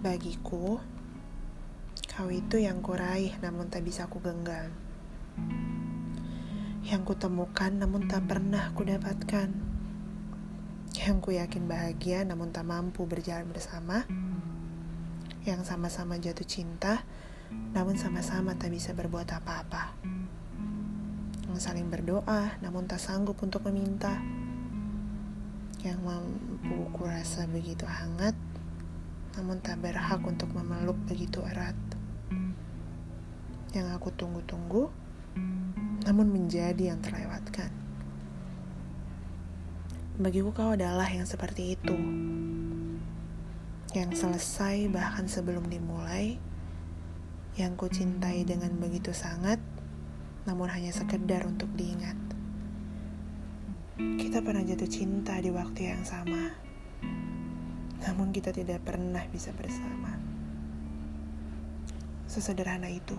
Bagiku, kau itu yang kuraih namun tak bisa ku genggam. Yang kutemukan namun tak pernah ku dapatkan. Yang ku yakin bahagia namun tak mampu berjalan bersama. Yang sama-sama jatuh cinta namun sama-sama tak bisa berbuat apa-apa. Yang saling berdoa namun tak sanggup untuk meminta. Yang mampu kurasa begitu hangat namun tak berhak untuk memeluk begitu erat. Yang aku tunggu-tunggu, namun menjadi yang terlewatkan. Bagiku kau adalah yang seperti itu. Yang selesai bahkan sebelum dimulai, yang ku cintai dengan begitu sangat, namun hanya sekedar untuk diingat. Kita pernah jatuh cinta di waktu yang sama namun kita tidak pernah bisa bersama. Sesederhana itu.